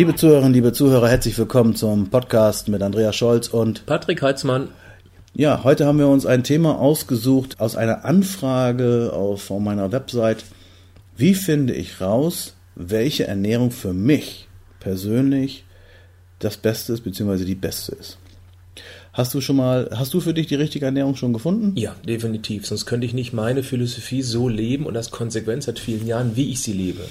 Liebe Zuhörerinnen, liebe Zuhörer, herzlich willkommen zum Podcast mit Andreas Scholz und Patrick Heitzmann. Ja, heute haben wir uns ein Thema ausgesucht aus einer Anfrage auf von meiner Website. Wie finde ich raus, welche Ernährung für mich persönlich das Beste ist, beziehungsweise die beste ist? Hast du schon mal, hast du für dich die richtige Ernährung schon gefunden? Ja, definitiv. Sonst könnte ich nicht meine Philosophie so leben und das Konsequenz seit vielen Jahren, wie ich sie lebe.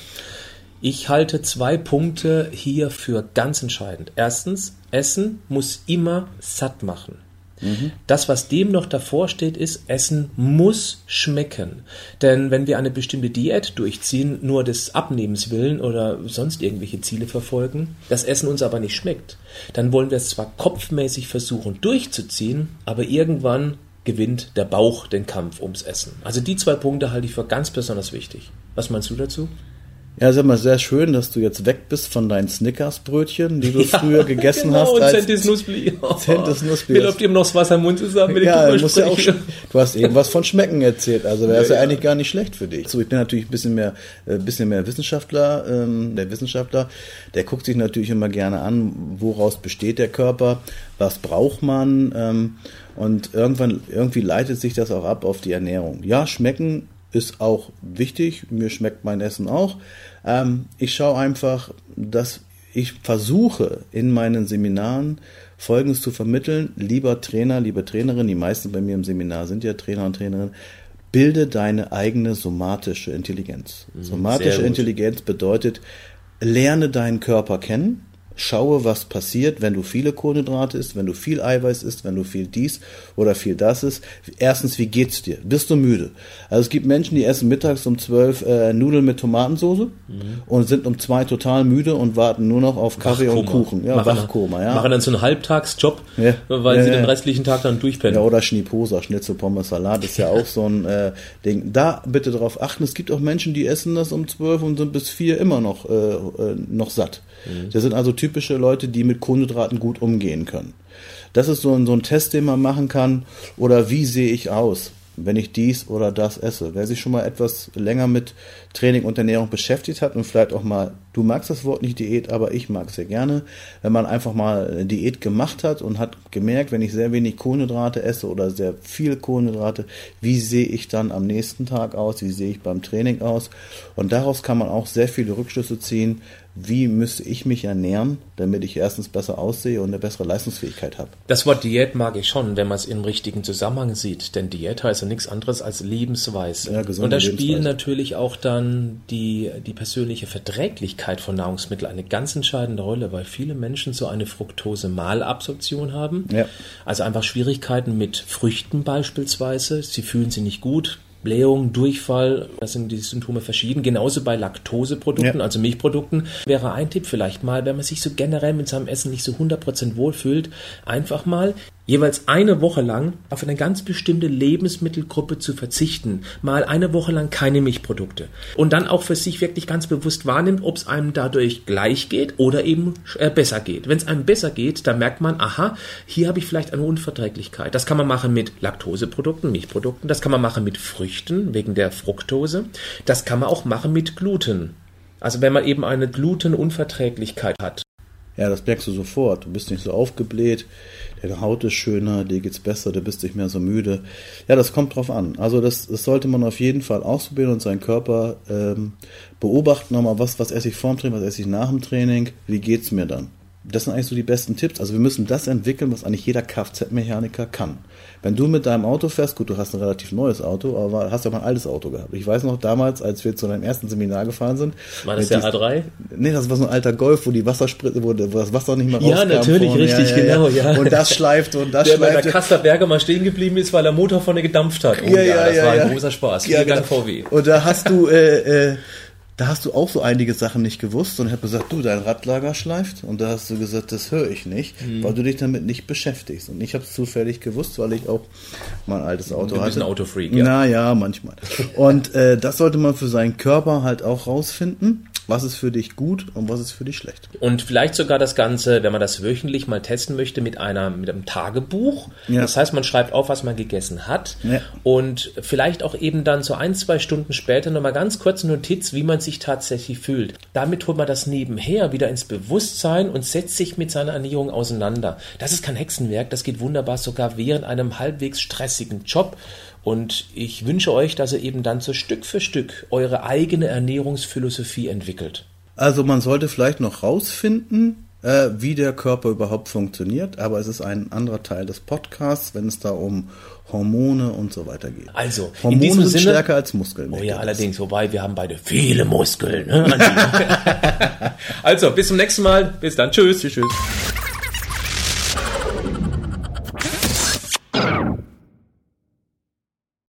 Ich halte zwei Punkte hier für ganz entscheidend. Erstens, Essen muss immer satt machen. Mhm. Das, was dem noch davor steht, ist, Essen muss schmecken. Denn wenn wir eine bestimmte Diät durchziehen, nur des Abnehmens willen oder sonst irgendwelche Ziele verfolgen, das Essen uns aber nicht schmeckt, dann wollen wir es zwar kopfmäßig versuchen durchzuziehen, aber irgendwann gewinnt der Bauch den Kampf ums Essen. Also die zwei Punkte halte ich für ganz besonders wichtig. Was meinst du dazu? Ja, sag mal, sehr schön, dass du jetzt weg bist von deinen Snickers-Brötchen, die du ja, früher gegessen genau, hast. Und Centis Nussbli. Oh, Centis Nussbli. Mir läuft eben noch das Wasser im Mund zusammen, wenn ja, ich musst ja auch schon, Du hast eben was von Schmecken erzählt, also wäre es ja, ja, eigentlich gar nicht schlecht für dich. So, ich bin natürlich ein bisschen mehr, äh, bisschen mehr Wissenschaftler. Ähm, der Wissenschaftler, der guckt sich natürlich immer gerne an, woraus besteht der Körper, was braucht man ähm, und irgendwann, irgendwie leitet sich das auch ab auf die Ernährung. Ja, schmecken ist auch wichtig. Mir schmeckt mein Essen auch. Ähm, ich schaue einfach, dass ich versuche in meinen Seminaren Folgendes zu vermitteln. Lieber Trainer, liebe Trainerin, die meisten bei mir im Seminar sind ja Trainer und Trainerinnen, bilde deine eigene somatische Intelligenz. Mhm, somatische Intelligenz bedeutet, lerne deinen Körper kennen schaue, was passiert, wenn du viele Kohlenhydrate isst, wenn du viel Eiweiß isst, wenn du viel dies oder viel das isst. Erstens, wie geht's dir? Bist du müde? Also es gibt Menschen, die essen mittags um zwölf äh, Nudeln mit Tomatensauce mhm. und sind um zwei total müde und warten nur noch auf Kaffee Wachkoma. und Kuchen. Ja, machen, Wachkoma, ja. Machen dann so einen Halbtagsjob, ja. weil ja, sie ja. den restlichen Tag dann durchpennen. Ja, oder Schniposa, Schnitzel, Pommes, Salat ist ja auch so ein äh, Ding. Da bitte darauf achten. Es gibt auch Menschen, die essen das um zwölf und sind bis vier immer noch, äh, äh noch satt. Mhm. Das sind also typische Leute, die mit Kohlenhydraten gut umgehen können. Das ist so ein, so ein Test, den man machen kann. Oder wie sehe ich aus? wenn ich dies oder das esse. Wer sich schon mal etwas länger mit Training und Ernährung beschäftigt hat und vielleicht auch mal, du magst das Wort nicht Diät, aber ich mag es sehr gerne, wenn man einfach mal Diät gemacht hat und hat gemerkt, wenn ich sehr wenig Kohlenhydrate esse oder sehr viel Kohlenhydrate, wie sehe ich dann am nächsten Tag aus, wie sehe ich beim Training aus und daraus kann man auch sehr viele Rückschlüsse ziehen, wie müsste ich mich ernähren, damit ich erstens besser aussehe und eine bessere Leistungsfähigkeit habe. Das Wort Diät mag ich schon, wenn man es im richtigen Zusammenhang sieht. Denn Diät heißt ja nichts anderes als Lebensweise. Ja, und da spielt natürlich auch dann die, die persönliche Verträglichkeit von Nahrungsmitteln eine ganz entscheidende Rolle, weil viele Menschen so eine Fructose-Malabsorption haben. Ja. Also einfach Schwierigkeiten mit Früchten beispielsweise. Sie fühlen sich nicht gut, Blähung, Durchfall, das sind die Symptome verschieden. Genauso bei Laktoseprodukten, ja. also Milchprodukten, wäre ein Tipp vielleicht mal, wenn man sich so generell mit seinem Essen nicht so 100% wohlfühlt, einfach mal jeweils eine Woche lang auf eine ganz bestimmte Lebensmittelgruppe zu verzichten, mal eine Woche lang keine Milchprodukte und dann auch für sich wirklich ganz bewusst wahrnimmt, ob es einem dadurch gleich geht oder eben äh, besser geht. Wenn es einem besser geht, dann merkt man, aha, hier habe ich vielleicht eine Unverträglichkeit. Das kann man machen mit Laktoseprodukten, Milchprodukten, das kann man machen mit Früchten wegen der Fructose, das kann man auch machen mit Gluten. Also wenn man eben eine Glutenunverträglichkeit hat. Ja, das merkst du sofort. Du bist nicht so aufgebläht, deine Haut ist schöner, dir geht's besser, du bist nicht mehr so müde. Ja, das kommt drauf an. Also das, das sollte man auf jeden Fall ausprobieren und seinen Körper ähm, beobachten. Nochmal, was, was esse ich vorm Training, was esse ich nach dem Training, wie geht's mir dann? Das sind eigentlich so die besten Tipps. Also wir müssen das entwickeln, was eigentlich jeder Kfz-Mechaniker kann. Wenn du mit deinem Auto fährst, gut, du hast ein relativ neues Auto, aber hast ja mal ein altes Auto gehabt. Ich weiß noch damals, als wir zu deinem ersten Seminar gefahren sind. War das der A3? Nee, das war so ein alter Golf, wo die Wasserspritze, wo, wo das Wasser nicht mehr rauskam. Ja, natürlich, vorne. richtig, ja, ja, genau, ja. Und das schleift und das der schleift. Der bei der Kaster Berger mal stehen geblieben ist, weil der Motor vorne gedampft hat. Oh, ja, ja, das ja, war ein großer Spaß. Vielen Dank genau. VW. Und da hast du, äh, äh, da hast du auch so einige Sachen nicht gewusst und habe gesagt, du, dein Radlager schleift und da hast du gesagt, das höre ich nicht, mhm. weil du dich damit nicht beschäftigst. Und ich habe es zufällig gewusst, weil ich auch mein altes Auto du bist hatte. ein Autofreak, ja. Naja, manchmal. Und äh, das sollte man für seinen Körper halt auch rausfinden. Was ist für dich gut und was ist für dich schlecht. Und vielleicht sogar das Ganze, wenn man das wöchentlich mal testen möchte, mit einer mit einem Tagebuch. Ja. Das heißt, man schreibt auf, was man gegessen hat ja. und vielleicht auch eben dann so ein, zwei Stunden später nochmal ganz kurze Notiz, wie man sich tatsächlich fühlt. Damit holt man das nebenher wieder ins Bewusstsein und setzt sich mit seiner Ernährung auseinander. Das ist kein Hexenwerk, das geht wunderbar sogar während einem halbwegs stressigen Job. Und ich wünsche euch, dass ihr eben dann so Stück für Stück eure eigene Ernährungsphilosophie entwickelt. Also man sollte vielleicht noch rausfinden, äh, wie der Körper überhaupt funktioniert, aber es ist ein anderer Teil des Podcasts, wenn es da um Hormone und so weiter geht. Also, Hormone in sind Sinne, stärker als Muskeln. Oh ja, allerdings, wobei wir haben beide viele Muskeln. Ne? also, bis zum nächsten Mal. Bis dann. Tschüss. Tschüss. tschüss.